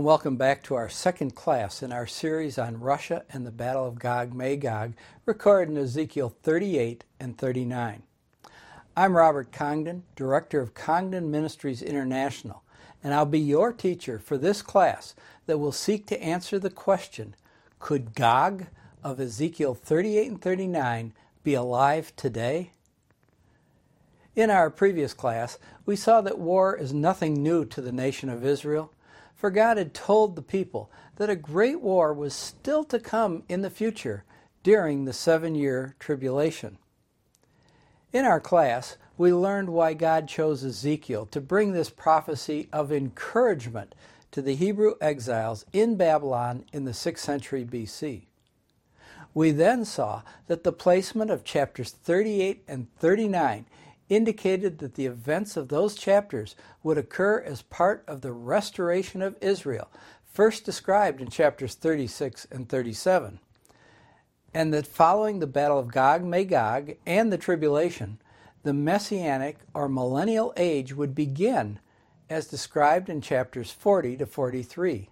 And welcome back to our second class in our series on Russia and the Battle of Gog Magog, recorded in Ezekiel 38 and 39. I'm Robert Congdon, Director of Congdon Ministries International, and I'll be your teacher for this class that will seek to answer the question Could Gog of Ezekiel 38 and 39 be alive today? In our previous class, we saw that war is nothing new to the nation of Israel for God had told the people that a great war was still to come in the future during the seven year tribulation. In our class, we learned why God chose Ezekiel to bring this prophecy of encouragement to the Hebrew exiles in Babylon in the 6th century BC. We then saw that the placement of chapters 38 and 39 indicated that the events of those chapters would occur as part of the restoration of Israel, first described in chapters 36 and 37, and that following the battle of Gog Magog and the tribulation, the messianic or millennial age would begin as described in chapters 40 to 43.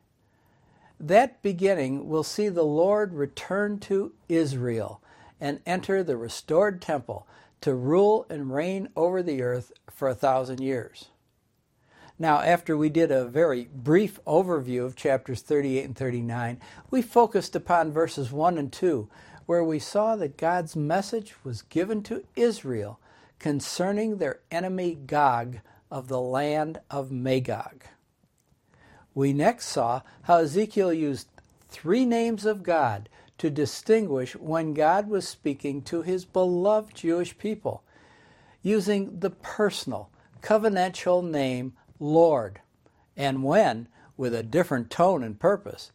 That beginning will see the Lord return to Israel and enter the restored temple to rule and reign over the earth for a thousand years. Now, after we did a very brief overview of chapters 38 and 39, we focused upon verses 1 and 2, where we saw that God's message was given to Israel concerning their enemy Gog of the land of Magog. We next saw how Ezekiel used three names of God to distinguish when God was speaking to his beloved Jewish people, using the personal, covenantal name Lord, and when, with a different tone and purpose,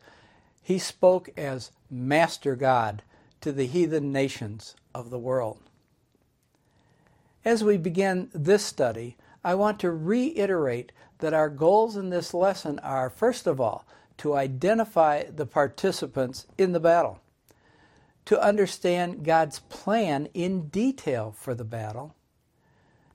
he spoke as Master God to the heathen nations of the world. As we begin this study, I want to reiterate that our goals in this lesson are, first of all, to identify the participants in the battle to understand God's plan in detail for the battle,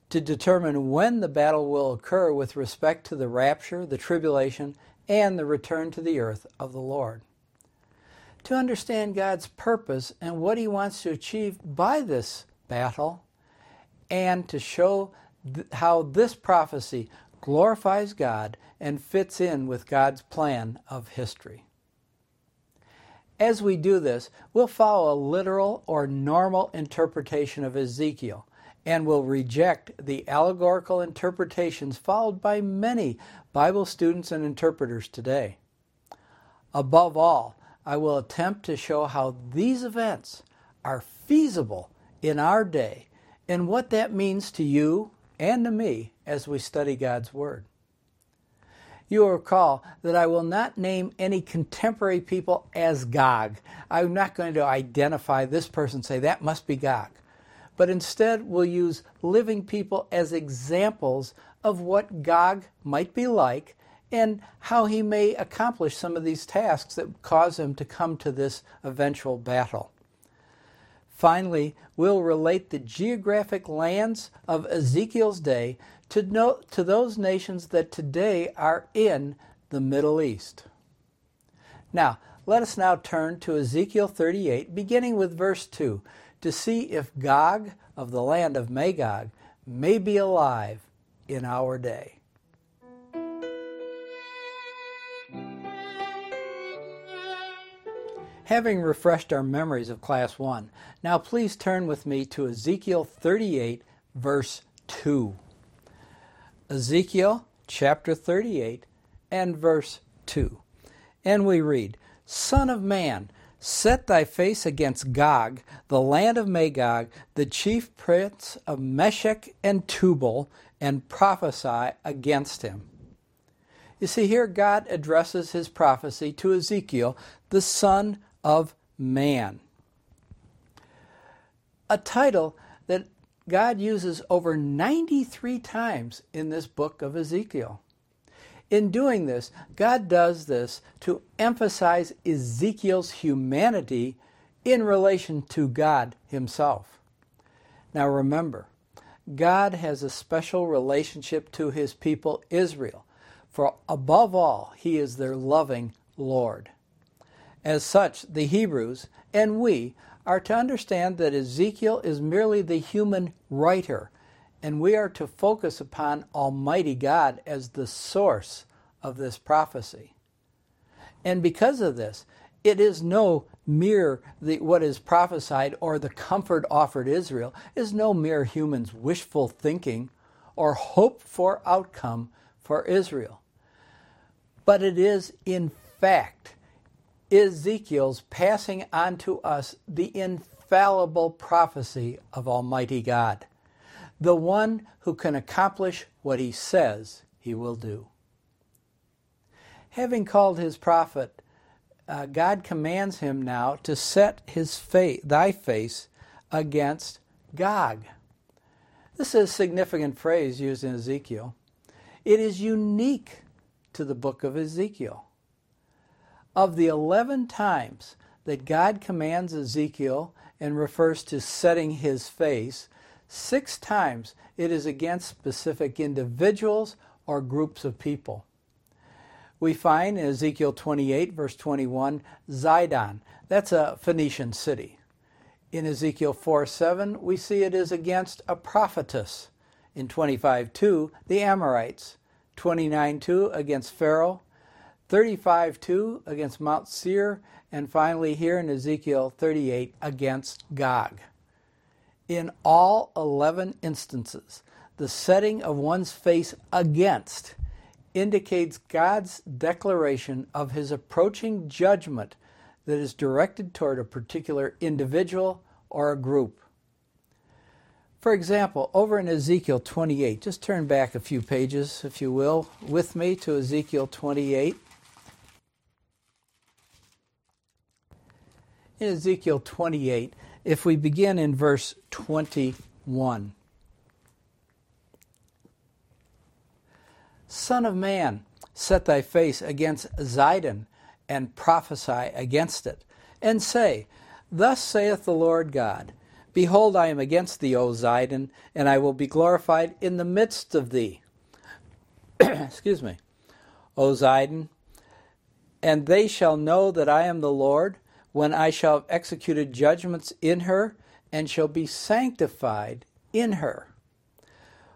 to determine when the battle will occur with respect to the rapture, the tribulation, and the return to the earth of the Lord. To understand God's purpose and what He wants to achieve by this battle, and to show th- how this prophecy glorifies God and fits in with God's plan of history. As we do this, we'll follow a literal or normal interpretation of Ezekiel and will reject the allegorical interpretations followed by many Bible students and interpreters today. Above all, I will attempt to show how these events are feasible in our day and what that means to you and to me as we study God's Word. You will recall that I will not name any contemporary people as Gog. I'm not going to identify this person say that must be Gog. But instead, we'll use living people as examples of what Gog might be like and how he may accomplish some of these tasks that cause him to come to this eventual battle. Finally, we'll relate the geographic lands of Ezekiel's day to, to those nations that today are in the Middle East. Now, let us now turn to Ezekiel 38, beginning with verse 2, to see if Gog of the land of Magog may be alive in our day. Having refreshed our memories of Class 1, now please turn with me to Ezekiel 38, verse 2. Ezekiel chapter 38 and verse 2. And we read, Son of man, set thy face against Gog, the land of Magog, the chief prince of Meshech and Tubal, and prophesy against him. You see, here God addresses his prophecy to Ezekiel, the son of man. A title that God uses over 93 times in this book of Ezekiel. In doing this, God does this to emphasize Ezekiel's humanity in relation to God Himself. Now remember, God has a special relationship to His people Israel, for above all, He is their loving Lord. As such, the Hebrews and we are to understand that Ezekiel is merely the human writer, and we are to focus upon Almighty God as the source of this prophecy. And because of this, it is no mere the, what is prophesied or the comfort offered Israel is no mere human's wishful thinking or hope for outcome for Israel. But it is in fact Ezekiel's passing on to us the infallible prophecy of Almighty God, the one who can accomplish what he says he will do. Having called his prophet, uh, God commands him now to set his face, thy face against Gog. This is a significant phrase used in Ezekiel. It is unique to the book of Ezekiel. Of the 11 times that God commands Ezekiel and refers to setting his face, six times it is against specific individuals or groups of people. We find in Ezekiel 28, verse 21, Zidon. That's a Phoenician city. In Ezekiel 4 7, we see it is against a prophetess. In 25 2, the Amorites. 29 2, against Pharaoh. 35 2 against Mount Seir, and finally here in Ezekiel 38 against Gog. In all 11 instances, the setting of one's face against indicates God's declaration of his approaching judgment that is directed toward a particular individual or a group. For example, over in Ezekiel 28, just turn back a few pages, if you will, with me to Ezekiel 28. In Ezekiel 28 if we begin in verse 21. Son of man, set thy face against Zidon and prophesy against it, and say, Thus saith the Lord God Behold, I am against thee, O Zidon, and I will be glorified in the midst of thee. Excuse me. O Zidon, and they shall know that I am the Lord when I shall have executed judgments in her, and shall be sanctified in her.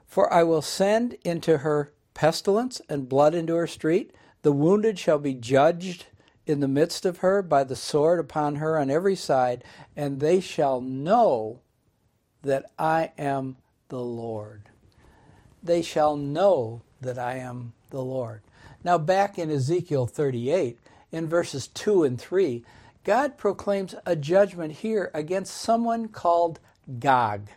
For I will send into her pestilence and blood into her street. The wounded shall be judged in the midst of her by the sword upon her on every side, and they shall know that I am the Lord. They shall know that I am the Lord. Now, back in Ezekiel 38, in verses 2 and 3, God proclaims a judgment here against someone called Gog,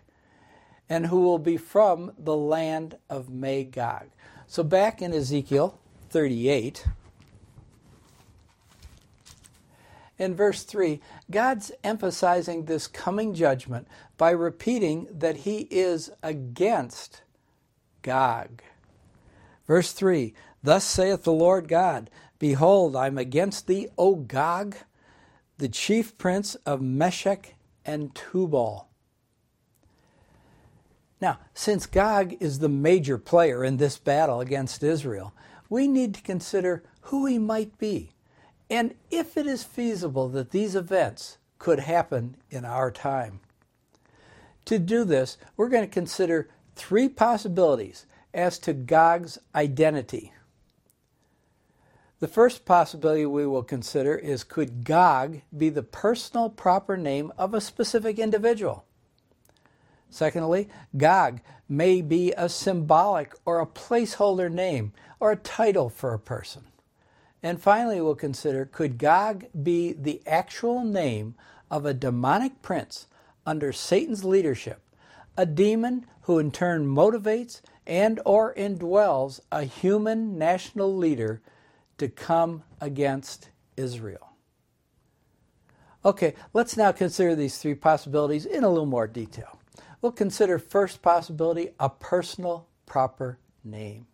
and who will be from the land of Magog. So back in Ezekiel 38, in verse 3, God's emphasizing this coming judgment by repeating that he is against Gog. Verse 3 Thus saith the Lord God, Behold, I am against thee, O Gog, the chief prince of Meshech and Tubal. Now, since Gog is the major player in this battle against Israel, we need to consider who he might be and if it is feasible that these events could happen in our time. To do this, we're going to consider three possibilities as to Gog's identity. The first possibility we will consider is could Gog be the personal proper name of a specific individual? Secondly, Gog may be a symbolic or a placeholder name or a title for a person. And finally, we'll consider could Gog be the actual name of a demonic prince under Satan's leadership, a demon who in turn motivates and or indwells a human national leader to come against Israel. Okay, let's now consider these three possibilities in a little more detail. We'll consider first possibility a personal proper name.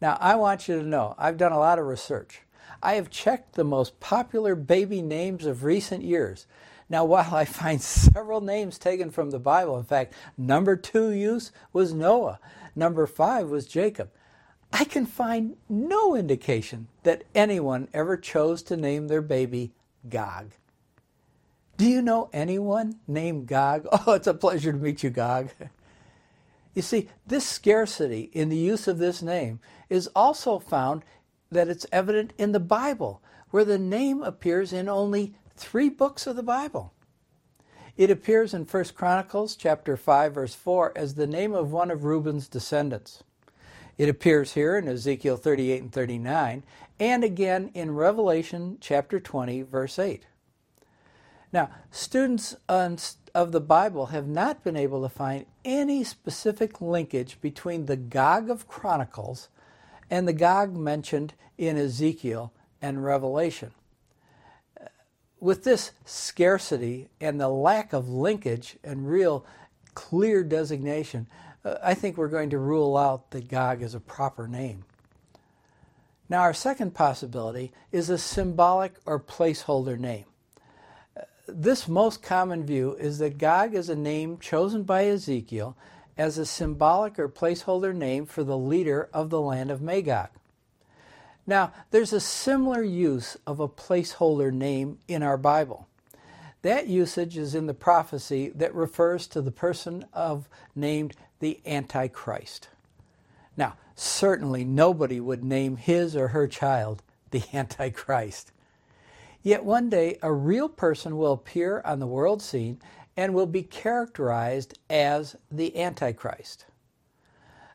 Now, I want you to know I've done a lot of research. I have checked the most popular baby names of recent years. Now, while I find several names taken from the Bible, in fact, number two use was Noah, number five was Jacob, I can find no indication that anyone ever chose to name their baby Gog. Do you know anyone named Gog? Oh, it's a pleasure to meet you, Gog. You see, this scarcity in the use of this name is also found that it's evident in the Bible, where the name appears in only three books of the Bible. It appears in 1 Chronicles chapter 5 verse 4 as the name of one of Reuben's descendants. It appears here in Ezekiel 38 and 39 and again in Revelation chapter 20 verse 8. Now, students of the Bible have not been able to find any specific linkage between the Gog of Chronicles and the Gog mentioned in Ezekiel and Revelation. With this scarcity and the lack of linkage and real clear designation, uh, I think we're going to rule out that Gog is a proper name. Now, our second possibility is a symbolic or placeholder name uh, this most common view is that Gog is a name chosen by Ezekiel as a symbolic or placeholder name for the leader of the land of Magog. Now, there's a similar use of a placeholder name in our Bible. That usage is in the prophecy that refers to the person of named the Antichrist. Now, certainly nobody would name his or her child the Antichrist. Yet one day a real person will appear on the world scene and will be characterized as the Antichrist.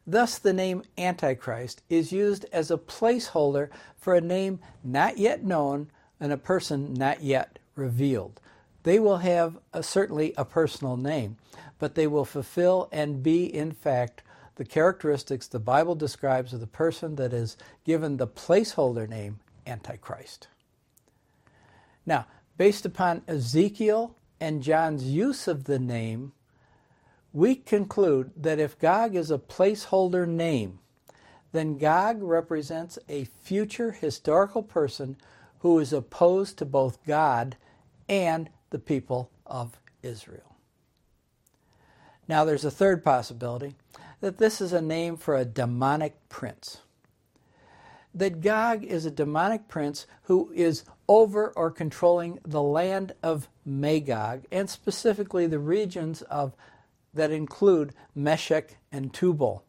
Thus, the name Antichrist is used as a placeholder for a name not yet known and a person not yet revealed. They will have a, certainly a personal name, but they will fulfill and be, in fact, the characteristics the Bible describes of the person that is given the placeholder name Antichrist. Now, based upon Ezekiel and John's use of the name, we conclude that if Gog is a placeholder name, then Gog represents a future historical person who is opposed to both God and the people of Israel. Now, there's a third possibility that this is a name for a demonic prince that Gog is a demonic prince who is over or controlling the land of Magog, and specifically the regions of that include Meshech and Tubal.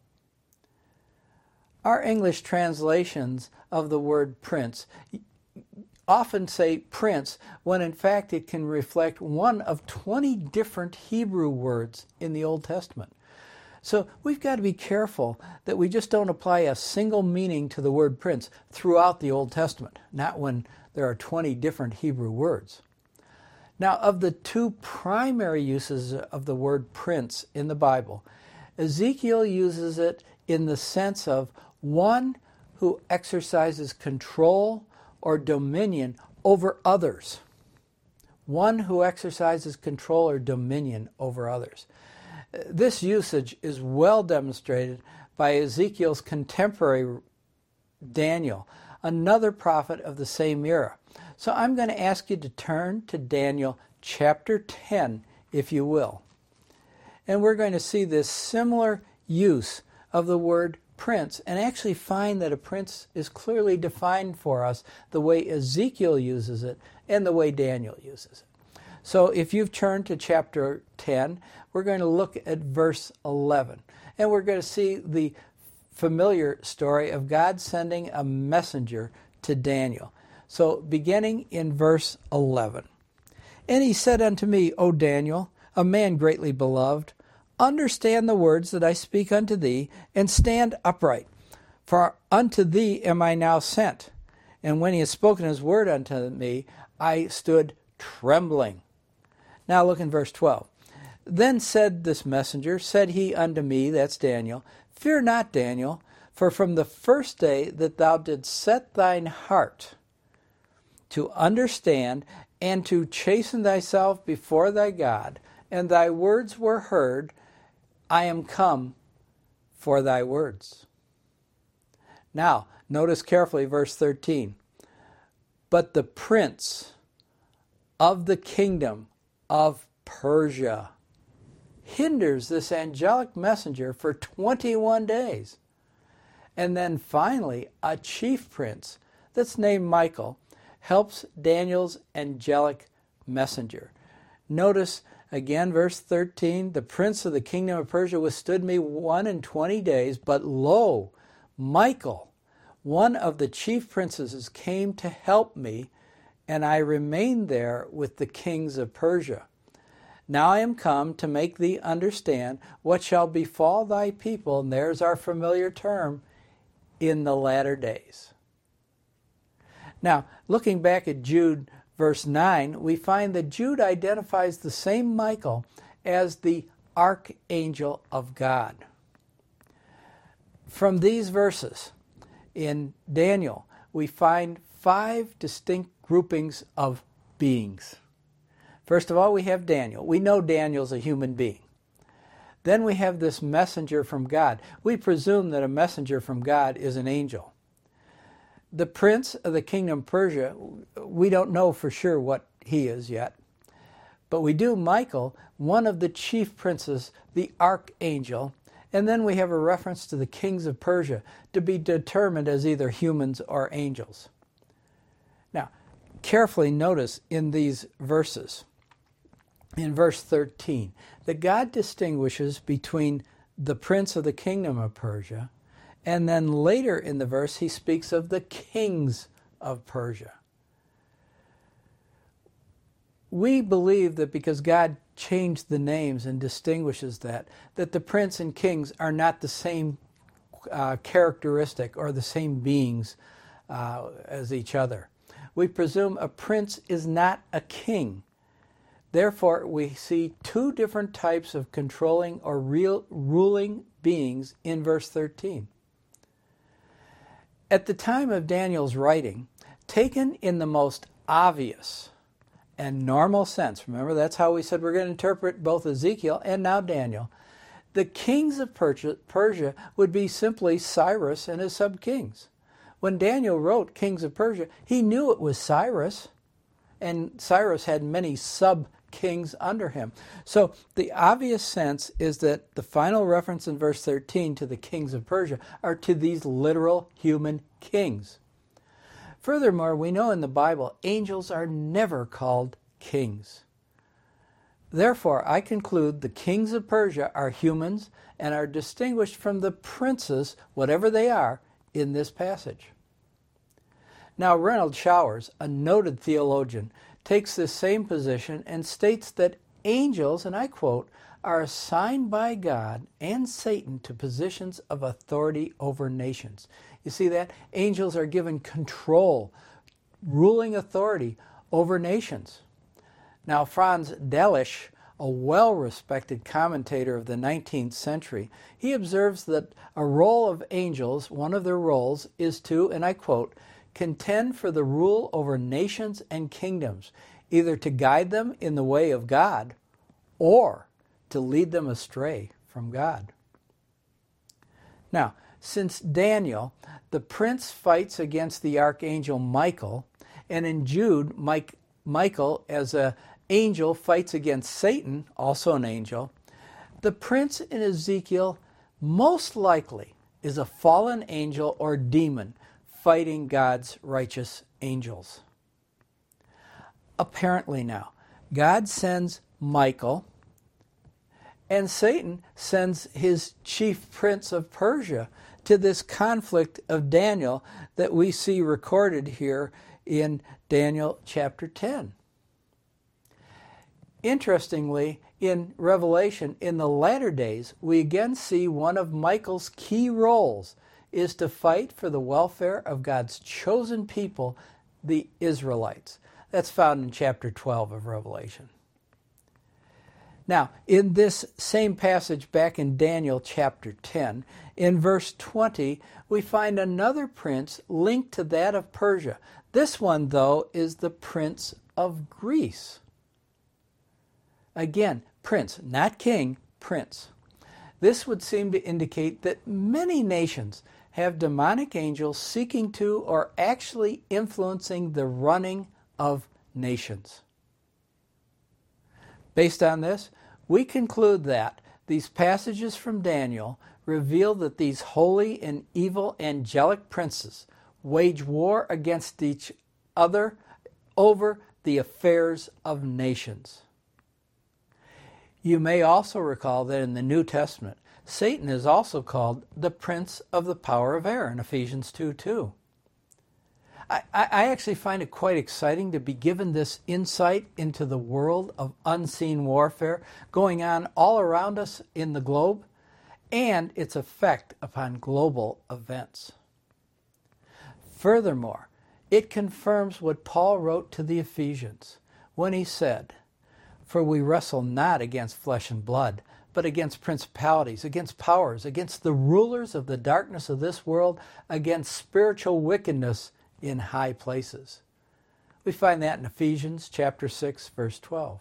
Our English translations of the word prince often say prince when in fact it can reflect one of 20 different Hebrew words in the Old Testament. So we've got to be careful that we just don't apply a single meaning to the word prince throughout the Old Testament, not when there are 20 different Hebrew words. Now, of the two primary uses of the word prince in the Bible, Ezekiel uses it in the sense of one who exercises control or dominion over others. One who exercises control or dominion over others. This usage is well demonstrated by Ezekiel's contemporary Daniel, another prophet of the same era. So I'm going to ask you to turn to Daniel chapter 10 if you will. And we're going to see this similar use of the word prince and actually find that a prince is clearly defined for us the way Ezekiel uses it and the way Daniel uses it. So if you've turned to chapter 10, we're going to look at verse 11. And we're going to see the familiar story of God sending a messenger to Daniel. So beginning in verse 11. And he said unto me, O Daniel, a man greatly beloved, understand the words that I speak unto thee, and stand upright. For unto thee am I now sent. And when he had spoken his word unto me, I stood trembling. Now look in verse 12. Then said this messenger, said he unto me, that's Daniel, Fear not, Daniel, for from the first day that thou didst set thine heart to understand and to chasten thyself before thy God, and thy words were heard, I am come for thy words. Now, notice carefully verse 13. But the prince of the kingdom of Persia hinders this angelic messenger for 21 days. And then finally, a chief prince that's named Michael helps Daniel's angelic messenger. Notice Again, verse 13 The prince of the kingdom of Persia withstood me one and twenty days, but lo, Michael, one of the chief princes, came to help me, and I remained there with the kings of Persia. Now I am come to make thee understand what shall befall thy people, and there's our familiar term, in the latter days. Now, looking back at Jude verse 9, we find that Jude identifies the same Michael as the archangel of God. From these verses in Daniel, we find five distinct groupings of beings. First of all, we have Daniel. We know Daniel's a human being. Then we have this messenger from God. We presume that a messenger from God is an angel the prince of the kingdom of Persia, we don't know for sure what he is yet. But we do Michael, one of the chief princes, the archangel, and then we have a reference to the kings of Persia to be determined as either humans or angels. Now, carefully notice in these verses, in verse 13, that God distinguishes between the prince of the kingdom of Persia and then later in the verse, he speaks of the kings of Persia. We believe that because God changed the names and distinguishes that, that the prince and kings are not the same uh, characteristic or the same beings uh, as each other. We presume a prince is not a king. Therefore, we see two different types of controlling or real ruling beings in verse 13. At the time of Daniel's writing, taken in the most obvious and normal sense, remember that's how we said we're going to interpret both Ezekiel and now Daniel, the kings of Persia would be simply Cyrus and his sub kings. When Daniel wrote Kings of Persia, he knew it was Cyrus, and Cyrus had many sub kings under him. So the obvious sense is that the final reference in verse 13 to the kings of Persia are to these literal human kings. Furthermore, we know in the Bible angels are never called kings. Therefore, I conclude the kings of Persia are humans and are distinguished from the princes, whatever they are, in this passage. Now, Renald Showers, a noted theologian, takes this same position and states that angels, and I quote, are assigned by God and Satan to positions of authority over nations. You see that? Angels are given control, ruling authority over nations. Now, Franz Delitzsch, a well respected commentator of the 19th century, he observes that a role of angels, one of their roles, is to, and I quote, contend for the rule over nations and kingdoms, either to guide them in the way of God or to lead them astray from God. Now, since Daniel, the prince fights against the archangel Michael, and in Jude, Mike, Michael, as an angel fights against Satan, also an angel, the prince in Ezekiel most likely is a fallen angel or demon fighting God's righteous angels. Apparently, now, God sends Michael, and Satan sends his chief prince of Persia to this conflict of Daniel that we see recorded here in Daniel chapter 10. Interestingly, in Revelation, in the latter days, we again see one of Michael's key roles is to fight for the welfare of God's chosen people, the Israelites. That's found in chapter 12 of Revelation. Now, in this same passage back in Daniel chapter 10, in verse 20, we find another prince linked to that of Persia. This one, though, is the prince of Greece. Again, prince, not king, prince. This would seem to indicate that many nations have demonic angels seeking to or actually influencing the running of nations. Based on this, we conclude that these passages from Daniel reveal that these holy and evil angelic princes wage war against each other over the affairs of nations. You may also recall that in the New Testament, Satan is also called the prince of the power of air in Ephesians 2 2. I, I actually find it quite exciting to be given this insight into the world of unseen warfare going on all around us in the globe and its effect upon global events. Furthermore, it confirms what Paul wrote to the Ephesians when he said, For we wrestle not against flesh and blood, but against principalities, against powers, against the rulers of the darkness of this world, against spiritual wickedness in high places. We find that in Ephesians chapter 6 verse 12.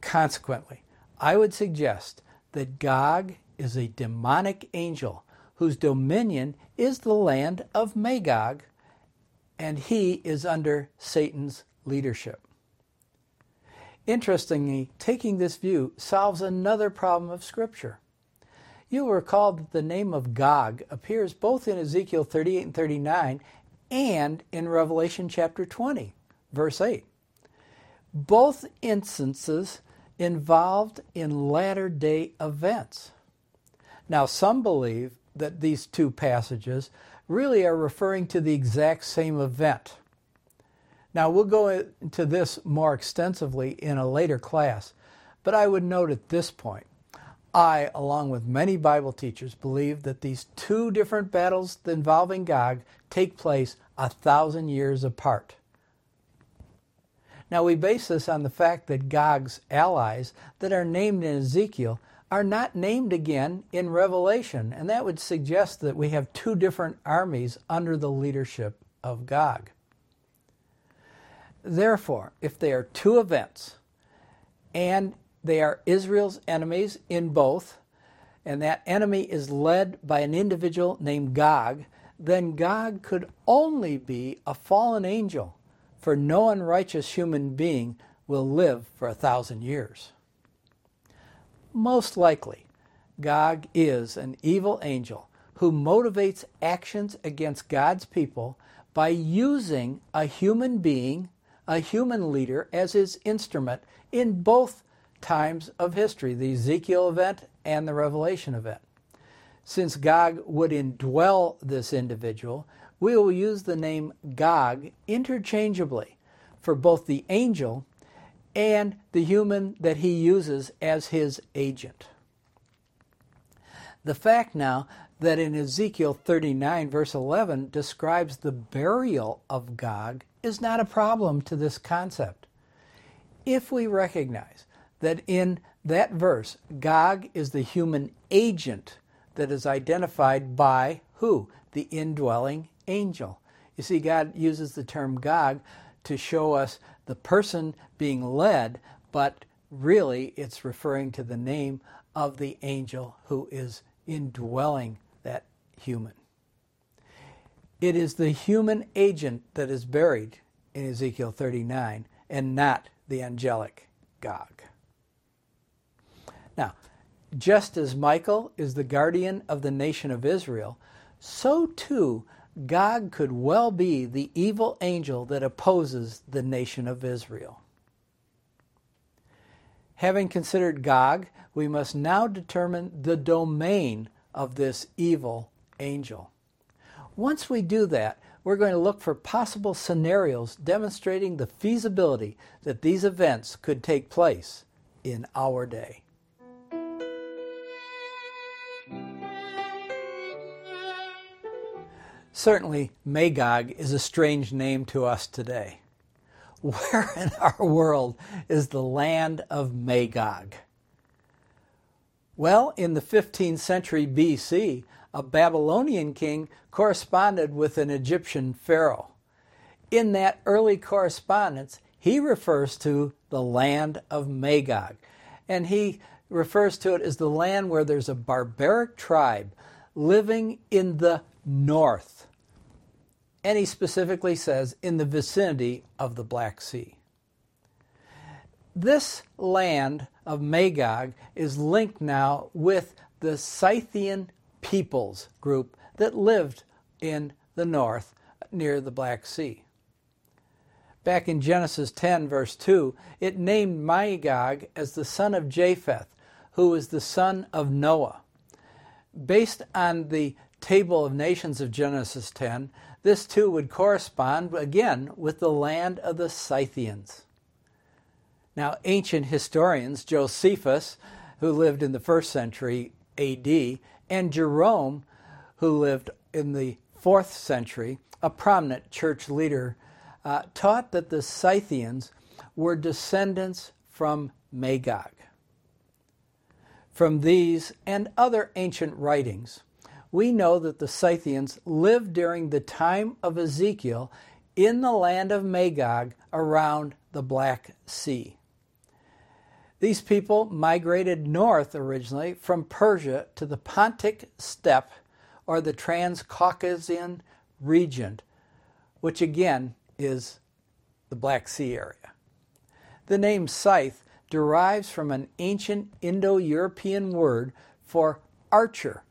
Consequently, I would suggest that Gog is a demonic angel whose dominion is the land of Magog, and he is under Satan's leadership. Interestingly, taking this view solves another problem of Scripture. You'll recall that the name of Gog appears both in Ezekiel 38 and 39 and in Revelation chapter 20, verse 8. Both instances involved in latter day events. Now, some believe that these two passages really are referring to the exact same event. Now, we'll go into this more extensively in a later class, but I would note at this point I, along with many Bible teachers, believe that these two different battles involving Gog take place a thousand years apart. Now, we base this on the fact that Gog's allies that are named in Ezekiel are not named again in Revelation, and that would suggest that we have two different armies under the leadership of Gog. Therefore, if they are two events, and they are Israel's enemies in both, and that enemy is led by an individual named Gog, then Gog could only be a fallen angel, for no unrighteous human being will live for a thousand years. Most likely, Gog is an evil angel who motivates actions against God's people by using a human being, a human leader, as his instrument in both times of history the Ezekiel event and the Revelation event. Since Gog would indwell this individual, we will use the name Gog interchangeably for both the angel and the human that he uses as his agent. The fact now that in Ezekiel 39, verse 11, describes the burial of Gog is not a problem to this concept. If we recognize that in that verse, Gog is the human agent that is identified by who? The indwelling angel. You see, God uses the term Gog to show us the person being led, but really it's referring to the name of the angel who is indwelling that human. It is the human agent that is buried in Ezekiel 39 and not the angelic Gog. Now, just as Michael is the guardian of the nation of Israel, so too Gog could well be the evil angel that opposes the nation of Israel. Having considered Gog, we must now determine the domain of this evil angel. Once we do that, we're going to look for possible scenarios demonstrating the feasibility that these events could take place in our day. Certainly, Magog is a strange name to us today. Where in our world is the land of Magog? Well, in the 15th century BC, a Babylonian king corresponded with an Egyptian pharaoh. In that early correspondence, he refers to the land of Magog, and he refers to it as the land where there's a barbaric tribe living in the north. And he specifically says in the vicinity of the Black Sea. This land of Magog is linked now with the Scythian peoples group that lived in the north near the Black Sea. Back in Genesis 10, verse 2, it named Magog as the son of Japheth, who was the son of Noah. Based on the table of nations of Genesis 10, this too would correspond again with the land of the Scythians. Now, ancient historians, Josephus, who lived in the first century AD, and Jerome, who lived in the fourth century, a prominent church leader, uh, taught that the Scythians were descendants from Magog. From these and other ancient writings, we know that the Scythians lived during the time of Ezekiel in the land of Magog around the Black Sea. These people migrated north originally from Persia to the Pontic steppe or the Transcaucasian region, which again is the Black Sea area. The name Scyth derives from an ancient Indo European word for archer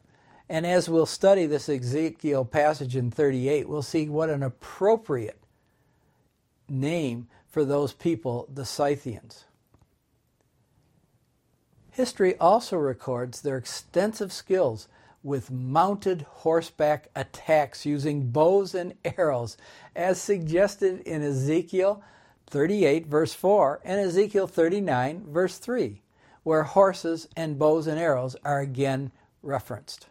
and as we'll study this Ezekiel passage in 38, we'll see what an appropriate name for those people, the Scythians. History also records their extensive skills with mounted horseback attacks using bows and arrows, as suggested in Ezekiel 38, verse 4, and Ezekiel 39, verse 3, where horses and bows and arrows are again referenced.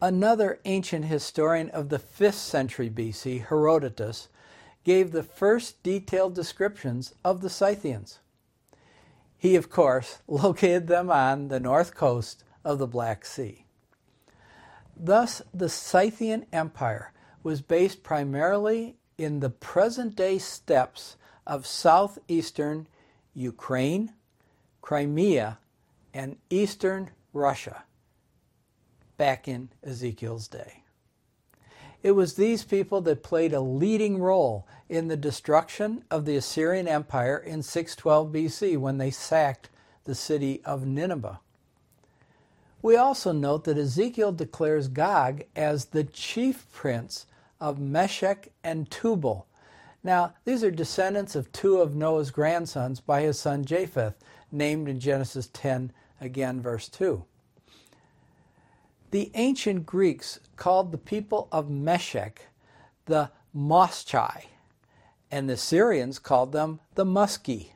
Another ancient historian of the 5th century BC, Herodotus, gave the first detailed descriptions of the Scythians. He, of course, located them on the north coast of the Black Sea. Thus, the Scythian Empire was based primarily in the present day steppes of southeastern Ukraine, Crimea, and eastern Russia back in Ezekiel's day. It was these people that played a leading role in the destruction of the Assyrian Empire in 612 BC when they sacked the city of Nineveh. We also note that Ezekiel declares Gog as the chief prince of Meshech and Tubal. Now, these are descendants of two of Noah's grandsons by his son Japheth, named in Genesis 10, again, verse 2. The ancient Greeks called the people of Meshech the Moschai, and the Syrians called them the Muski.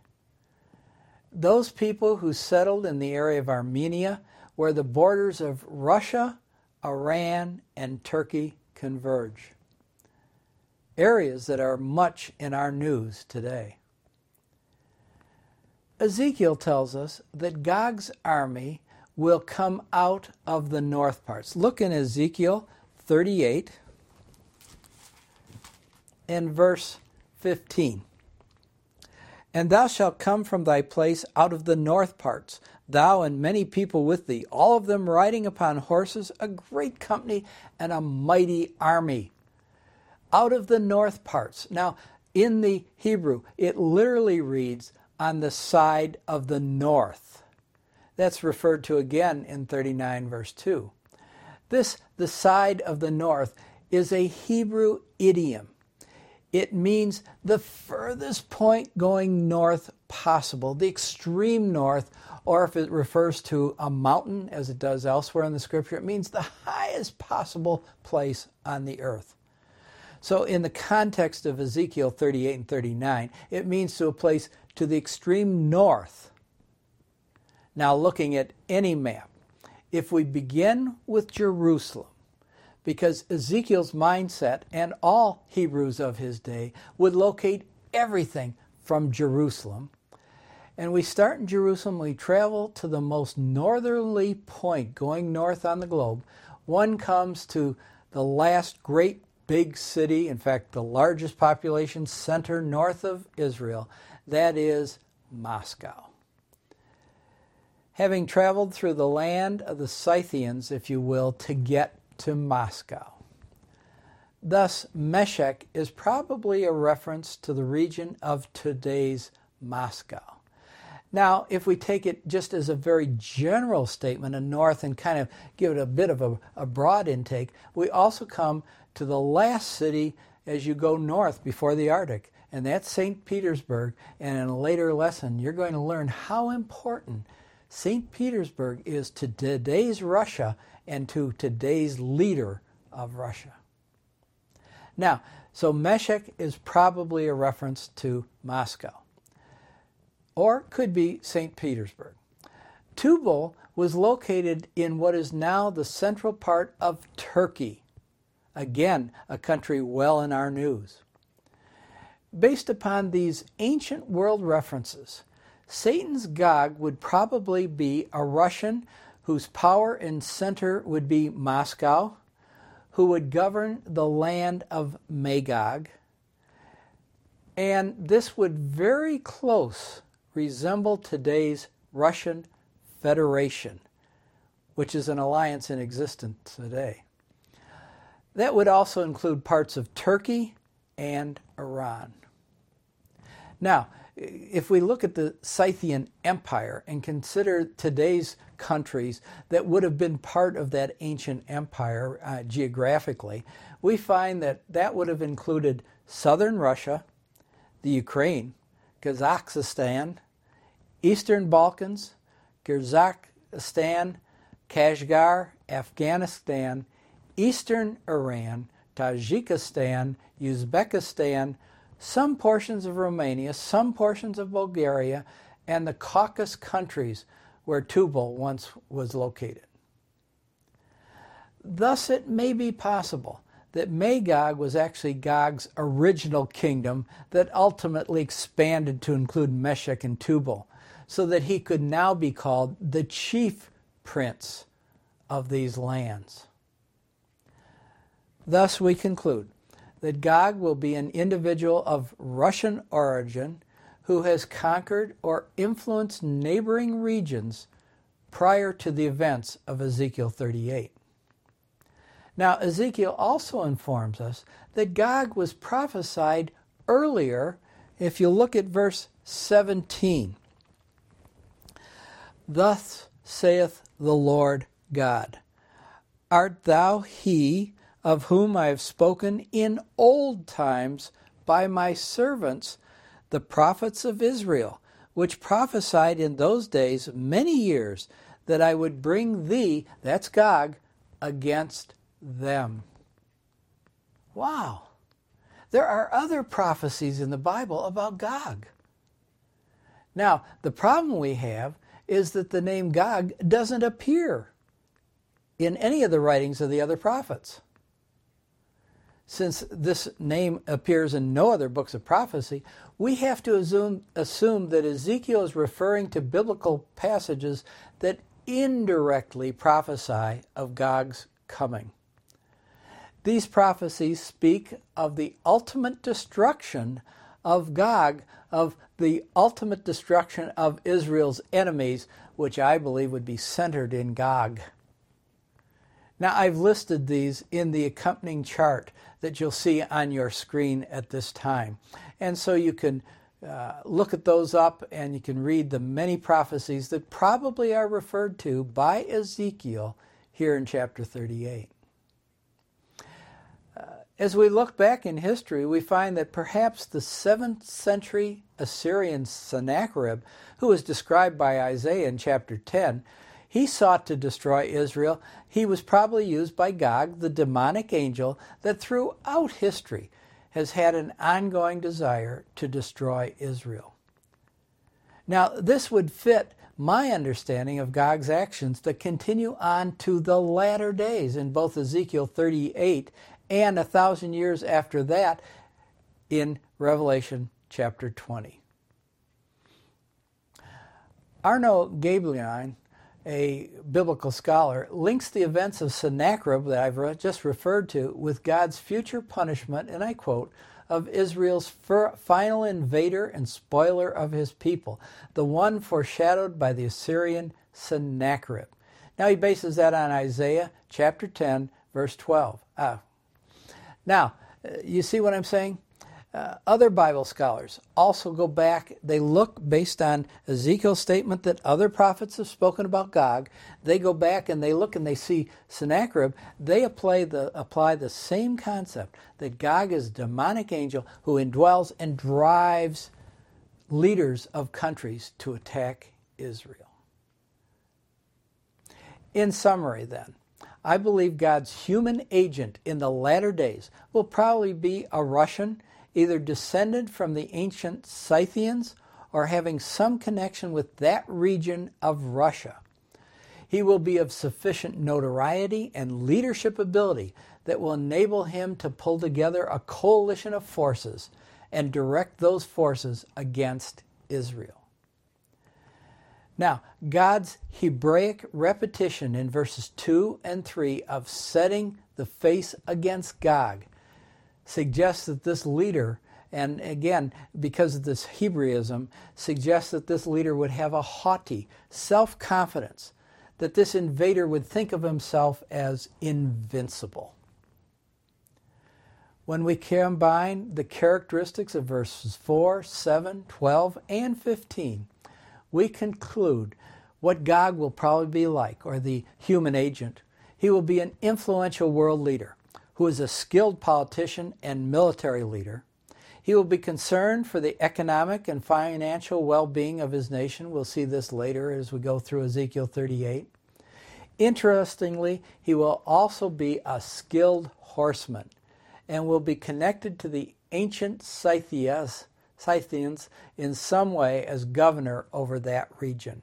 Those people who settled in the area of Armenia where the borders of Russia, Iran, and Turkey converge. Areas that are much in our news today. Ezekiel tells us that Gog's army will come out of the north parts. Look in Ezekiel 38 and verse 15. And thou shalt come from thy place out of the north parts, thou and many people with thee, all of them riding upon horses, a great company and a mighty army. Out of the north parts. Now, in the Hebrew, it literally reads, on the side of the north. That's referred to again in 39, verse 2. This, the side of the north, is a Hebrew idiom. It means the furthest point going north possible, the extreme north, or if it refers to a mountain, as it does elsewhere in the scripture, it means the highest possible place on the earth. So, in the context of Ezekiel 38 and 39, it means to a place to the extreme north. Now, looking at any map, if we begin with Jerusalem, because Ezekiel's mindset and all Hebrews of his day would locate everything from Jerusalem. And we start in Jerusalem, we travel to the most northerly point going north on the globe. One comes to the last great big city, in fact, the largest population center north of Israel, that is Moscow. Having traveled through the land of the Scythians, if you will, to get to Moscow. Thus, Meshech is probably a reference to the region of today's Moscow. Now, if we take it just as a very general statement in north and kind of give it a bit of a, a broad intake, we also come to the last city as you go north before the Arctic, and that's St. Petersburg. And in a later lesson, you're going to learn how important St. Petersburg is to today's Russia and to today's leader of Russia. Now, so Meshech is probably a reference to Moscow, or could be St. Petersburg. Tubal was located in what is now the central part of Turkey. Again, a country well in our news. Based upon these ancient world references, Satan's Gog would probably be a Russian whose power and center would be Moscow, who would govern the land of Magog. And this would very close resemble today's Russian Federation, which is an alliance in existence today. That would also include parts of Turkey and Iran. Now, if we look at the Scythian Empire and consider today's countries that would have been part of that ancient empire uh, geographically, we find that that would have included southern Russia, the Ukraine, Kazakhstan, Eastern Balkans, Kyrgyzstan, Kashgar, Afghanistan, eastern Iran, Tajikistan, Uzbekistan, some portions of Romania, some portions of Bulgaria, and the Caucasus countries where Tubal once was located. Thus, it may be possible that Magog was actually Gog's original kingdom that ultimately expanded to include Meshech and Tubal, so that he could now be called the chief prince of these lands. Thus, we conclude that Gog will be an individual of Russian origin who has conquered or influenced neighboring regions prior to the events of Ezekiel 38. Now, Ezekiel also informs us that Gog was prophesied earlier if you look at verse 17. Thus saith the Lord God Art thou he of whom I have spoken in old times by my servants, the prophets of Israel, which prophesied in those days many years that I would bring thee, that's Gog, against them. Wow. There are other prophecies in the Bible about Gog. Now, the problem we have is that the name Gog doesn't appear in any of the writings of the other prophets since this name appears in no other books of prophecy, we have to assume, assume that Ezekiel is referring to biblical passages that indirectly prophesy of Gog's coming. These prophecies speak of the ultimate destruction of Gog, of the ultimate destruction of Israel's enemies, which I believe would be centered in Gog. Now, I've listed these in the accompanying chart that you'll see on your screen at this time. And so you can uh, look at those up and you can read the many prophecies that probably are referred to by Ezekiel here in chapter 38. Uh, as we look back in history, we find that perhaps the 7th century Assyrian Sennacherib, who was described by Isaiah in chapter 10, he sought to destroy Israel. He was probably used by Gog, the demonic angel that throughout history has had an ongoing desire to destroy Israel. Now, this would fit my understanding of Gog's actions that continue on to the latter days in both Ezekiel 38 and a thousand years after that in Revelation chapter 20. Arno Gaebelein a biblical scholar, links the events of Sennacherib that I've just referred to with God's future punishment, and I quote, of Israel's final invader and spoiler of his people, the one foreshadowed by the Assyrian Sennacherib. Now he bases that on Isaiah chapter 10, verse 12. Ah. Now, uh, you see what I'm saying? Uh, other Bible scholars also go back, they look based on Ezekiel's statement that other prophets have spoken about Gog. They go back and they look and they see Sennacherib. They apply the, apply the same concept that Gog is a demonic angel who indwells and drives leaders of countries to attack Israel. In summary, then, I believe God's human agent in the latter days will probably be a Russian either descended from the ancient Scythians or having some connection with that region of Russia. He will be of sufficient notoriety and leadership ability that will enable him to pull together a coalition of forces and direct those forces against Israel. Now, God's Hebraic repetition in verses 2 and 3 of setting the face against Gog suggests that this leader, and again, because of this Hebraism, suggests that this leader would have a haughty self confidence, that this invader would think of himself as invincible. When we combine the characteristics of verses 4, 7, 12, and 15, we conclude what Gog will probably be like, or the human agent. He will be an influential world leader who is a skilled politician and military leader. He will be concerned for the economic and financial well being of his nation. We'll see this later as we go through Ezekiel 38. Interestingly, he will also be a skilled horseman and will be connected to the ancient Scythians, Scythians in some way as governor over that region.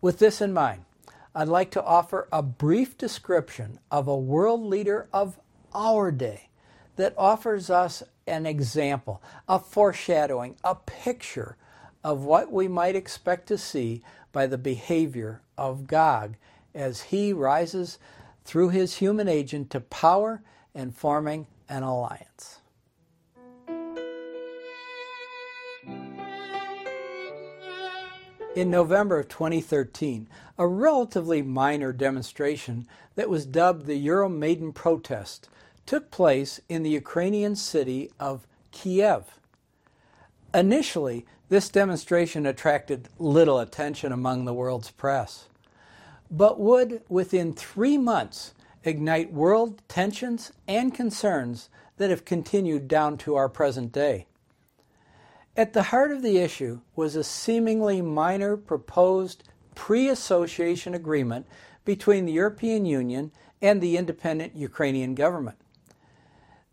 With this in mind, I'd like to offer a brief description of a world leader of our day that offers us an example, a foreshadowing, a picture of what we might expect to see by the behavior of Gog as he rises through his human agent to power and forming an alliance. In November of 2013, a relatively minor demonstration that was dubbed the Euromaidan protest took place in the Ukrainian city of Kiev. Initially, this demonstration attracted little attention among the world's press, but would within three months ignite world tensions and concerns that have continued down to our present day. At the heart of the issue was a seemingly minor proposed pre association agreement between the European Union and the independent Ukrainian government.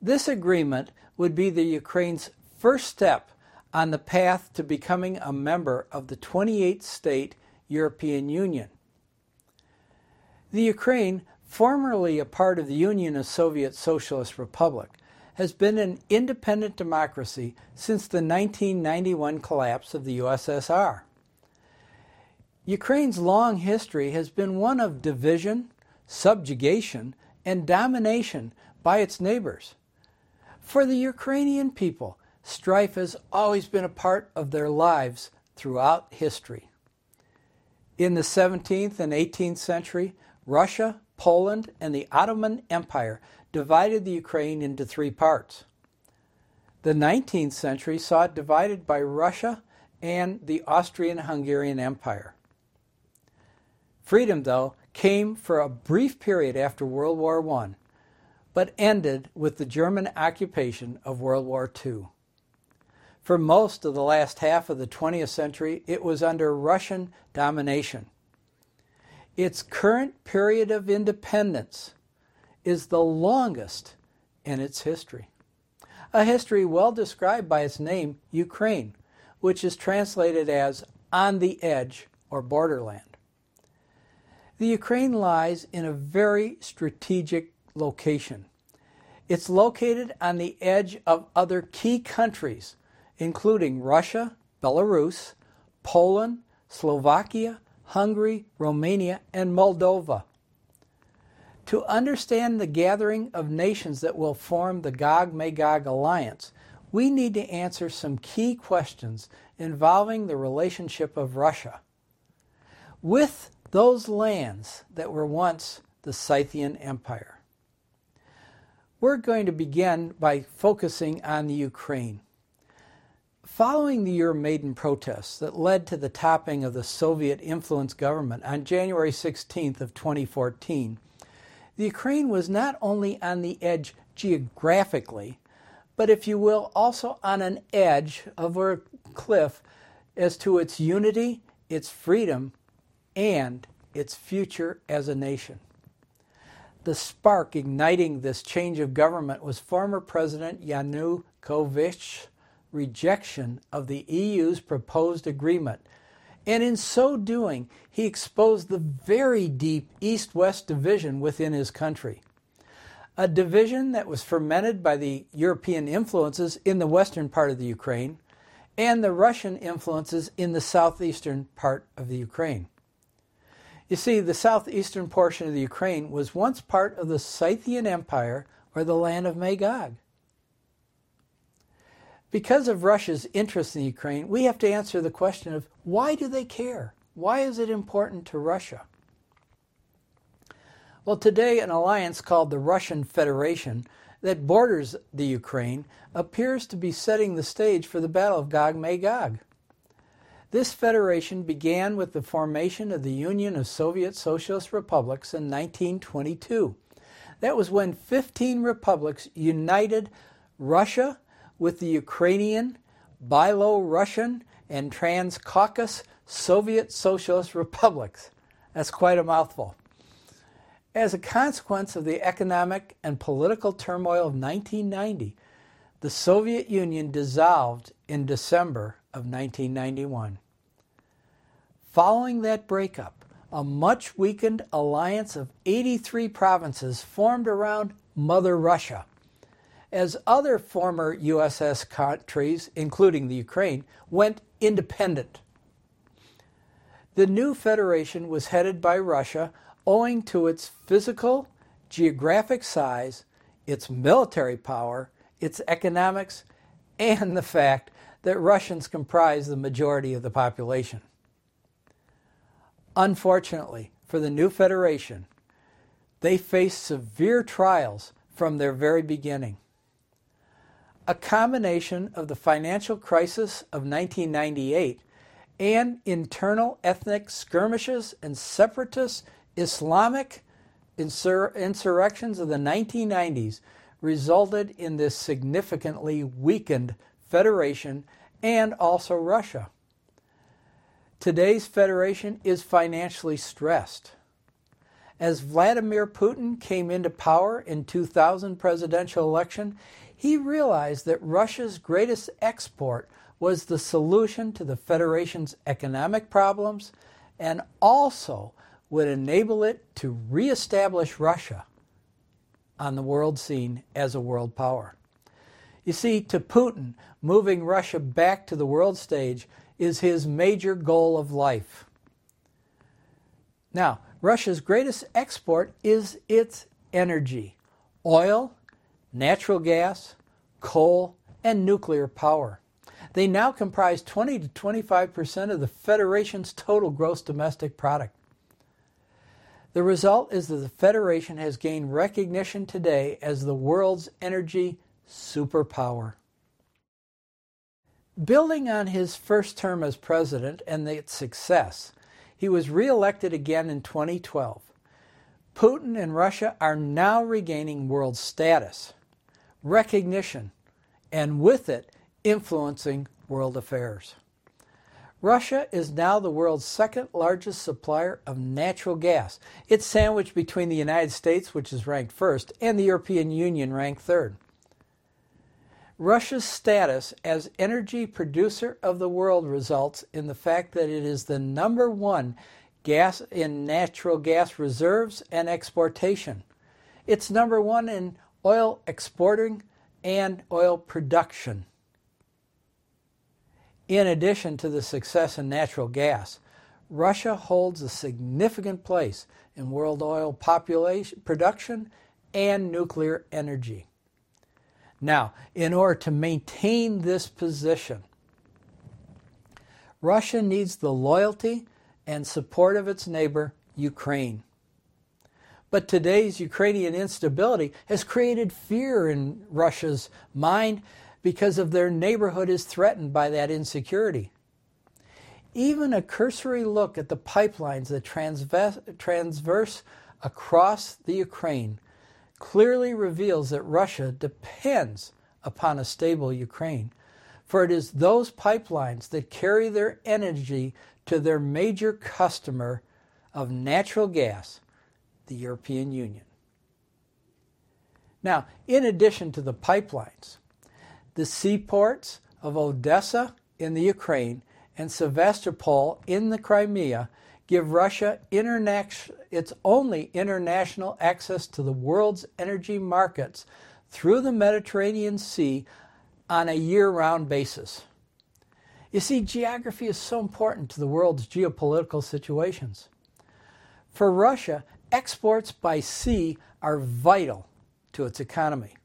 This agreement would be the Ukraine's first step on the path to becoming a member of the 28 state European Union. The Ukraine, formerly a part of the Union of Soviet Socialist Republic, has been an independent democracy since the 1991 collapse of the USSR. Ukraine's long history has been one of division, subjugation, and domination by its neighbors. For the Ukrainian people, strife has always been a part of their lives throughout history. In the 17th and 18th century, Russia, Poland, and the Ottoman Empire divided the Ukraine into three parts. The 19th century saw it divided by Russia and the Austrian Hungarian Empire. Freedom, though, came for a brief period after World War I, but ended with the German occupation of World War II. For most of the last half of the 20th century, it was under Russian domination. Its current period of independence is the longest in its history. A history well described by its name, Ukraine, which is translated as on the edge or borderland. The Ukraine lies in a very strategic location. It's located on the edge of other key countries, including Russia, Belarus, Poland, Slovakia, Hungary, Romania, and Moldova. To understand the gathering of nations that will form the Gog Magog alliance, we need to answer some key questions involving the relationship of Russia with those lands that were once the Scythian Empire. We're going to begin by focusing on the Ukraine. Following the Euromaidan protests that led to the topping of the Soviet influenced government on January 16th of 2014, the Ukraine was not only on the edge geographically, but if you will, also on an edge of a cliff as to its unity, its freedom, and its future as a nation. The spark igniting this change of government was former President Yanukovych's rejection of the EU's proposed agreement and in so doing, he exposed the very deep east west division within his country. A division that was fermented by the European influences in the western part of the Ukraine and the Russian influences in the southeastern part of the Ukraine. You see, the southeastern portion of the Ukraine was once part of the Scythian Empire or the land of Magog. Because of Russia's interest in Ukraine, we have to answer the question of why do they care? Why is it important to Russia? Well, today, an alliance called the Russian Federation that borders the Ukraine appears to be setting the stage for the Battle of Gog Magog. This federation began with the formation of the Union of Soviet Socialist Republics in 1922. That was when 15 republics united Russia, with the Ukrainian, Belorussian, and Transcaucasus Soviet Socialist Republics. That's quite a mouthful. As a consequence of the economic and political turmoil of 1990, the Soviet Union dissolved in December of 1991. Following that breakup, a much weakened alliance of 83 provinces formed around Mother Russia as other former USS countries, including the Ukraine, went independent. The new federation was headed by Russia owing to its physical, geographic size, its military power, its economics, and the fact that Russians comprise the majority of the population. Unfortunately for the new federation, they faced severe trials from their very beginning a combination of the financial crisis of 1998 and internal ethnic skirmishes and separatist Islamic insur- insurrections of the 1990s resulted in this significantly weakened federation and also Russia. Today's federation is financially stressed. As Vladimir Putin came into power in 2000 presidential election, he realized that Russia's greatest export was the solution to the Federation's economic problems and also would enable it to reestablish Russia on the world scene as a world power. You see, to Putin, moving Russia back to the world stage is his major goal of life. Now, Russia's greatest export is its energy oil, natural gas, coal, and nuclear power. They now comprise 20 to 25 percent of the Federation's total gross domestic product. The result is that the Federation has gained recognition today as the world's energy superpower. Building on his first term as president and its success, he was reelected again in 2012. Putin and Russia are now regaining world status, recognition, and with it, influencing world affairs. Russia is now the world's second largest supplier of natural gas. It's sandwiched between the United States, which is ranked first, and the European Union, ranked third. Russia's status as energy producer of the world results in the fact that it is the number one gas in natural gas reserves and exportation. It's number one in oil exporting and oil production. In addition to the success in natural gas, Russia holds a significant place in world oil population production and nuclear energy. Now, in order to maintain this position, Russia needs the loyalty and support of its neighbor, Ukraine. But today's Ukrainian instability has created fear in Russia's mind because of their neighborhood is threatened by that insecurity. Even a cursory look at the pipelines that transverse across the Ukraine clearly reveals that Russia depends upon a stable Ukraine, for it is those pipelines that carry their energy to their major customer of natural gas, the European Union. Now, in addition to the pipelines, the seaports of Odessa in the Ukraine and Sevastopol in the Crimea give Russia its only international access to the world's energy markets through the Mediterranean Sea on a year round basis. You see, geography is so important to the world's geopolitical situations. For Russia, exports by sea are vital to its economy.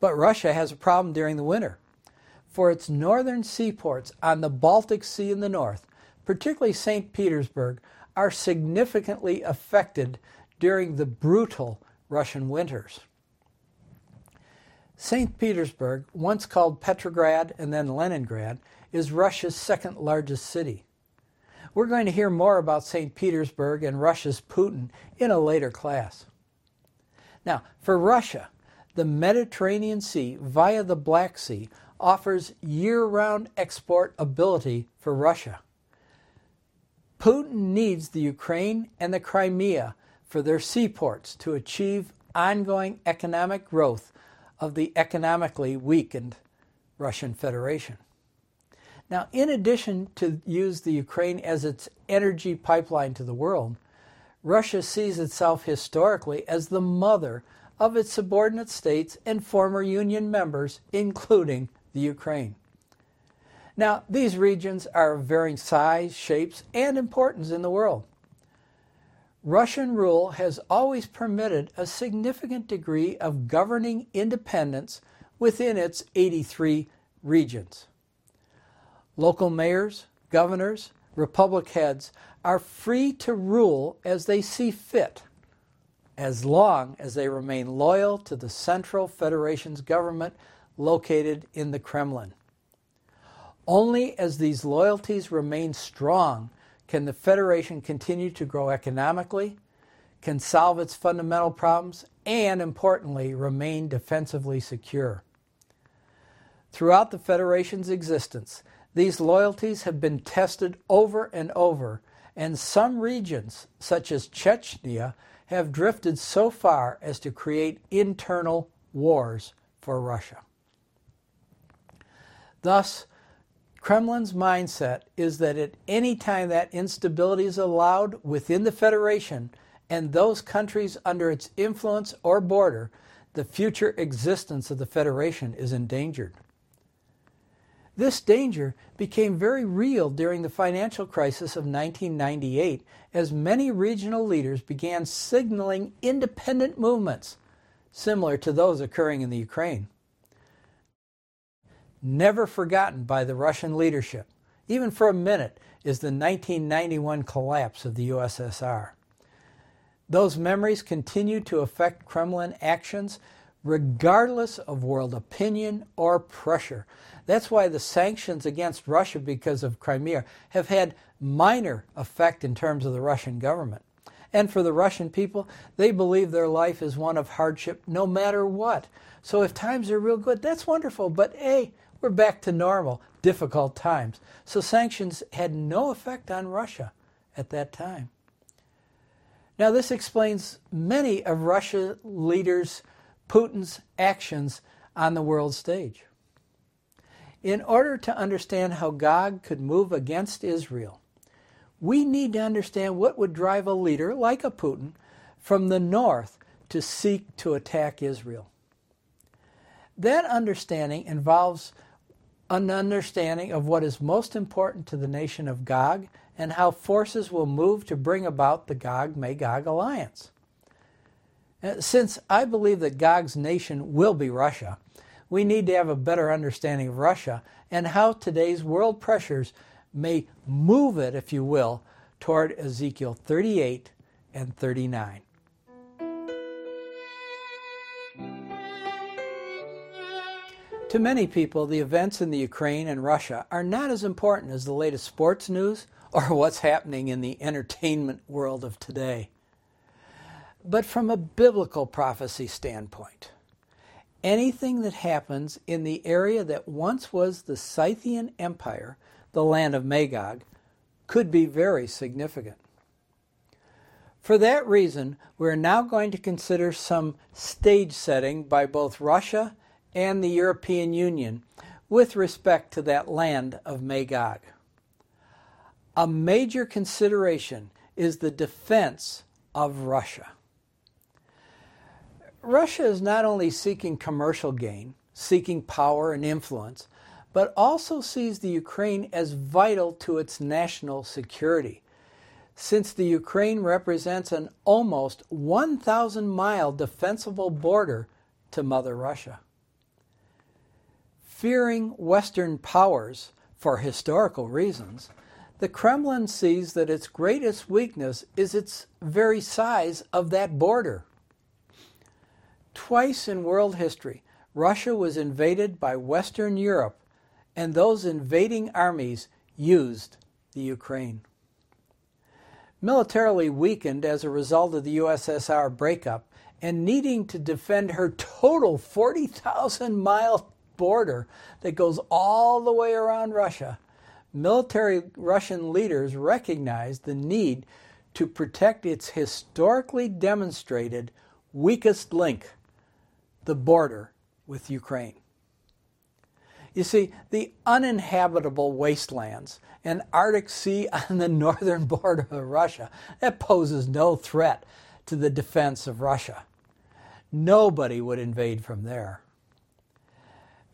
But Russia has a problem during the winter. For its northern seaports on the Baltic Sea in the north, particularly St. Petersburg, are significantly affected during the brutal Russian winters. St. Petersburg, once called Petrograd and then Leningrad, is Russia's second largest city. We're going to hear more about St. Petersburg and Russia's Putin in a later class. Now, for Russia, the Mediterranean Sea via the Black Sea offers year round export ability for Russia. Putin needs the Ukraine and the Crimea for their seaports to achieve ongoing economic growth of the economically weakened Russian Federation. Now, in addition to use the Ukraine as its energy pipeline to the world, Russia sees itself historically as the mother of its subordinate states and former Union members, including the Ukraine. Now, these regions are of varying size, shapes, and importance in the world. Russian rule has always permitted a significant degree of governing independence within its 83 regions. Local mayors, governors, republic heads are free to rule as they see fit, as long as they remain loyal to the Central Federation's government located in the Kremlin. Only as these loyalties remain strong can the Federation continue to grow economically, can solve its fundamental problems, and importantly, remain defensively secure. Throughout the Federation's existence, these loyalties have been tested over and over, and some regions, such as Chechnya, have drifted so far as to create internal wars for Russia. Thus, Kremlin's mindset is that at any time that instability is allowed within the Federation and those countries under its influence or border, the future existence of the Federation is endangered. This danger became very real during the financial crisis of 1998 as many regional leaders began signaling independent movements similar to those occurring in the Ukraine. Never forgotten by the Russian leadership, even for a minute, is the 1991 collapse of the USSR. Those memories continue to affect Kremlin actions regardless of world opinion or pressure. That's why the sanctions against Russia because of Crimea have had minor effect in terms of the Russian government. And for the Russian people, they believe their life is one of hardship no matter what. So if times are real good, that's wonderful. But hey, we're back to normal, difficult times. So sanctions had no effect on Russia at that time. Now, this explains many of Russia leaders' Putin's actions on the world stage. In order to understand how Gog could move against Israel, we need to understand what would drive a leader like a Putin from the north to seek to attack Israel. That understanding involves an understanding of what is most important to the nation of Gog and how forces will move to bring about the Gog Magog alliance. Uh, since I believe that Gog's nation will be Russia, we need to have a better understanding of Russia and how today's world pressures may move it, if you will, toward Ezekiel 38 and 39. To many people, the events in the Ukraine and Russia are not as important as the latest sports news or what's happening in the entertainment world of today. But from a biblical prophecy standpoint, anything that happens in the area that once was the Scythian Empire, the land of Magog, could be very significant. For that reason, we're now going to consider some stage setting by both Russia and the European Union with respect to that land of Magog. A major consideration is the defense of Russia. Russia is not only seeking commercial gain, seeking power and influence, but also sees the Ukraine as vital to its national security, since the Ukraine represents an almost 1,000 mile defensible border to Mother Russia. Fearing Western powers for historical reasons, the Kremlin sees that its greatest weakness is its very size of that border. Twice in world history, Russia was invaded by Western Europe, and those invading armies used the Ukraine. Militarily weakened as a result of the USSR breakup and needing to defend her total 40,000 mile border that goes all the way around Russia, military Russian leaders recognized the need to protect its historically demonstrated weakest link the border with Ukraine. You see, the uninhabitable wastelands and Arctic Sea on the northern border of Russia, that poses no threat to the defense of Russia. Nobody would invade from there.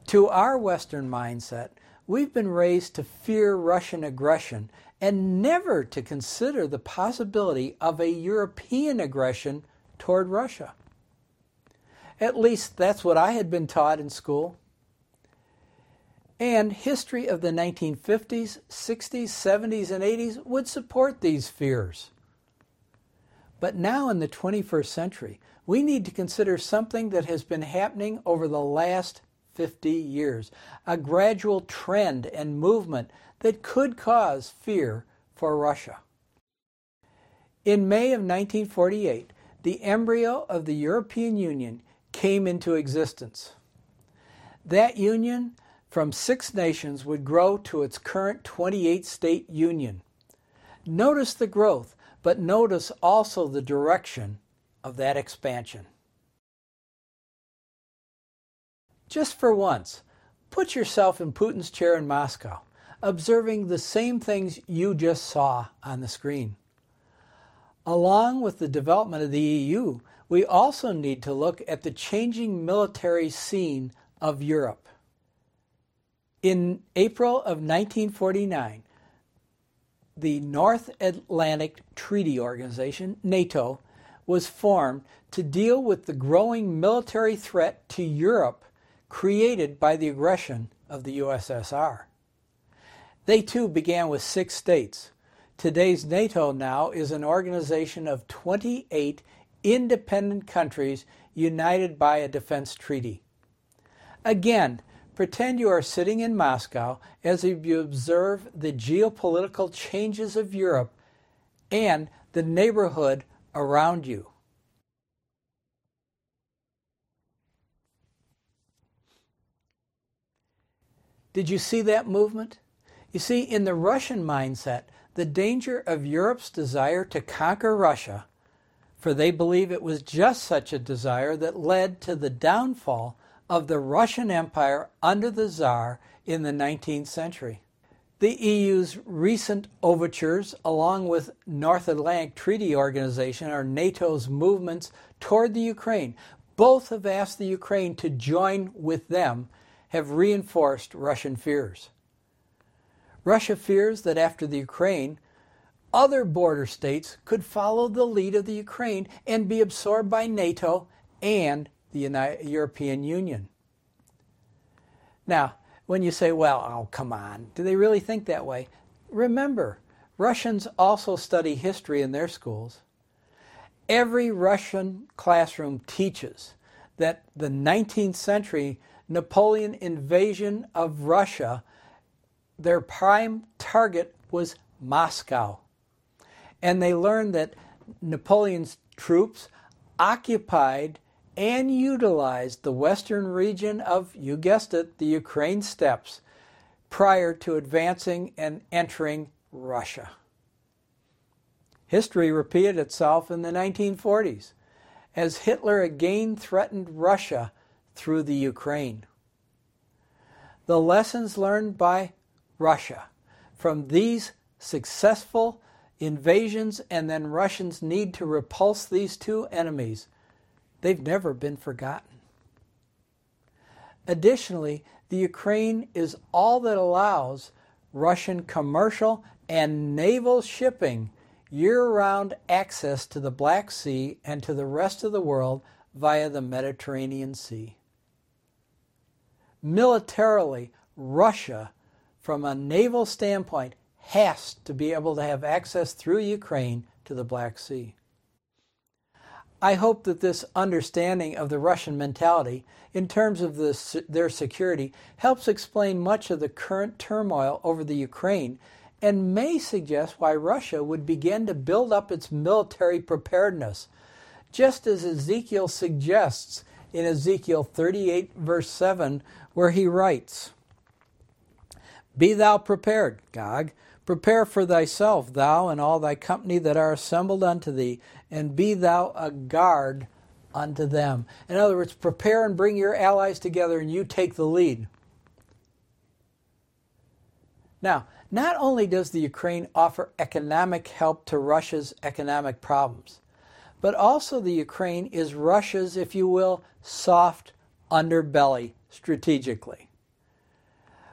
To our Western mindset, we've been raised to fear Russian aggression and never to consider the possibility of a European aggression toward Russia. At least that's what I had been taught in school. And history of the 1950s, 60s, 70s, and 80s would support these fears. But now in the 21st century, we need to consider something that has been happening over the last 50 years a gradual trend and movement that could cause fear for Russia. In May of 1948, the embryo of the European Union came into existence. That union from six nations would grow to its current 28 state union. Notice the growth, but notice also the direction of that expansion. Just for once, put yourself in Putin's chair in Moscow, observing the same things you just saw on the screen. Along with the development of the EU, we also need to look at the changing military scene of Europe. In April of 1949, the North Atlantic Treaty Organization, NATO, was formed to deal with the growing military threat to Europe created by the aggression of the USSR. They too began with six states Today's NATO now is an organization of 28 independent countries united by a defense treaty. Again, pretend you are sitting in Moscow as you observe the geopolitical changes of Europe and the neighborhood around you. Did you see that movement? You see, in the Russian mindset, the danger of Europe's desire to conquer Russia, for they believe it was just such a desire that led to the downfall of the Russian Empire under the Tsar in the 19th century. The EU's recent overtures, along with North Atlantic Treaty Organization or NATO's movements toward the Ukraine, both have asked the Ukraine to join with them, have reinforced Russian fears. Russia fears that after the Ukraine, other border states could follow the lead of the Ukraine and be absorbed by NATO and the United, European Union. Now, when you say, well, oh, come on, do they really think that way? Remember, Russians also study history in their schools. Every Russian classroom teaches that the 19th century Napoleon invasion of Russia, their prime target was Moscow. And they learned that Napoleon's troops occupied and utilized the western region of, you guessed it, the Ukraine steppes prior to advancing and entering Russia. History repeated itself in the 1940s as Hitler again threatened Russia through the Ukraine. The lessons learned by Russia from these successful invasions and then Russians' need to repulse these two enemies They've never been forgotten. Additionally, the Ukraine is all that allows Russian commercial and naval shipping year round access to the Black Sea and to the rest of the world via the Mediterranean Sea. Militarily, Russia, from a naval standpoint, has to be able to have access through Ukraine to the Black Sea. I hope that this understanding of the Russian mentality in terms of the, their security helps explain much of the current turmoil over the Ukraine and may suggest why Russia would begin to build up its military preparedness, just as Ezekiel suggests in Ezekiel 38, verse 7, where he writes Be thou prepared, Gog Prepare for thyself, thou and all thy company that are assembled unto thee, and be thou a guard unto them. In other words, prepare and bring your allies together, and you take the lead. Now, not only does the Ukraine offer economic help to Russia's economic problems, but also the Ukraine is Russia's, if you will, soft underbelly strategically.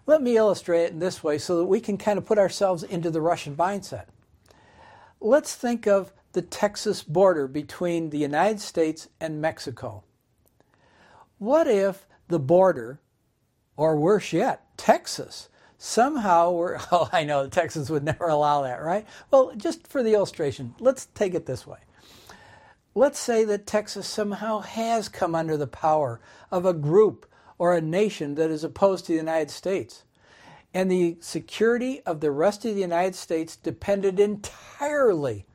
Let me illustrate it in this way so that we can kind of put ourselves into the Russian mindset. Let's think of the Texas border between the United States and Mexico. What if the border, or worse yet, Texas, somehow were, oh, I know Texas would never allow that, right? Well, just for the illustration, let's take it this way. Let's say that Texas somehow has come under the power of a group or a nation that is opposed to the United States. And the security of the rest of the United States depended entirely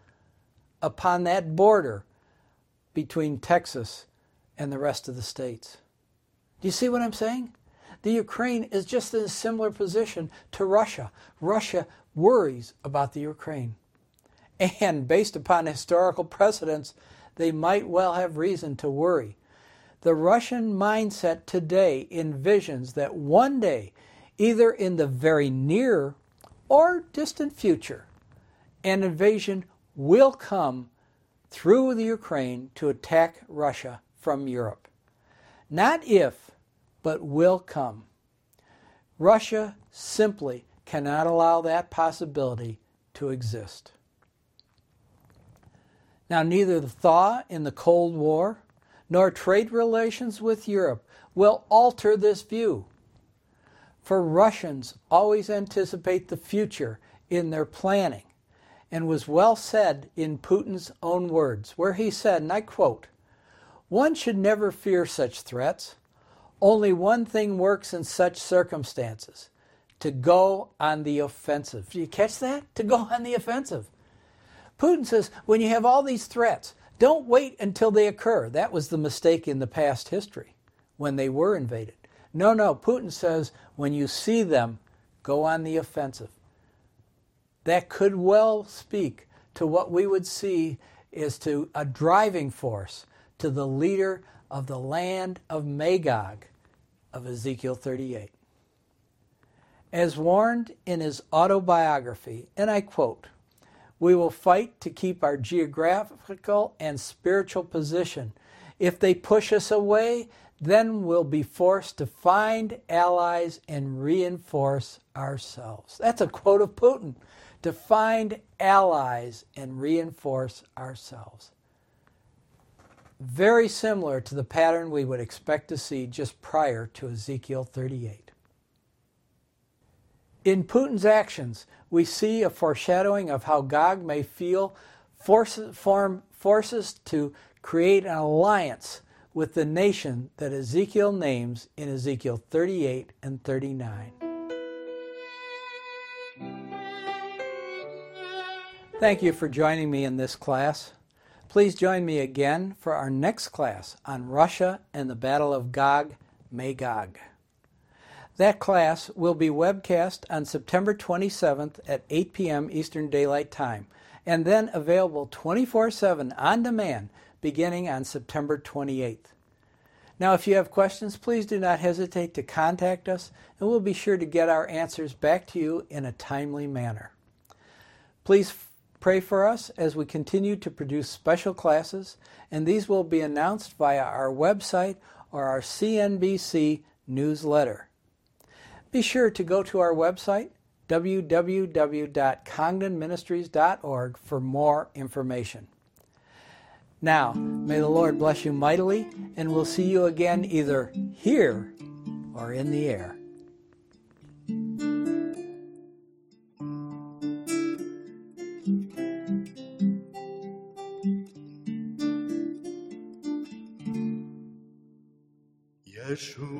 upon that border between Texas and the rest of the states. Do you see what I'm saying? The Ukraine is just in a similar position to Russia. Russia worries about the Ukraine. And based upon historical precedents, they might well have reason to worry. The Russian mindset today envisions that one day, either in the very near or distant future, an invasion will come through the Ukraine to attack Russia from Europe. Not if, but will come. Russia simply cannot allow that possibility to exist. Now, neither the thaw in the Cold War nor trade relations with Europe will alter this view. For Russians always anticipate the future in their planning, and was well said in Putin's own words, where he said, and I quote, One should never fear such threats. Only one thing works in such circumstances to go on the offensive. Do you catch that? To go on the offensive. Putin says, when you have all these threats, don't wait until they occur. That was the mistake in the past history when they were invaded. No, no, Putin says, when you see them, go on the offensive. That could well speak to what we would see is to a driving force to the leader of the land of Magog of Ezekiel 38. As warned in his autobiography, and I quote, we will fight to keep our geographical and spiritual position. If they push us away, then we'll be forced to find allies and reinforce ourselves. That's a quote of Putin to find allies and reinforce ourselves. Very similar to the pattern we would expect to see just prior to Ezekiel 38. In Putin's actions, we see a foreshadowing of how Gog may feel forces, form forces to create an alliance with the nation that Ezekiel names in Ezekiel 38 and 39. Thank you for joining me in this class. Please join me again for our next class on Russia and the Battle of Gog Magog. That class will be webcast on September 27th at 8 p.m. Eastern Daylight Time and then available 24 7 on demand beginning on September 28th. Now, if you have questions, please do not hesitate to contact us, and we'll be sure to get our answers back to you in a timely manner. Please pray for us as we continue to produce special classes, and these will be announced via our website or our CNBC newsletter. Be sure to go to our website, www.congdonministries.org, for more information. Now, may the Lord bless you mightily, and we'll see you again either here or in the air. Yeshua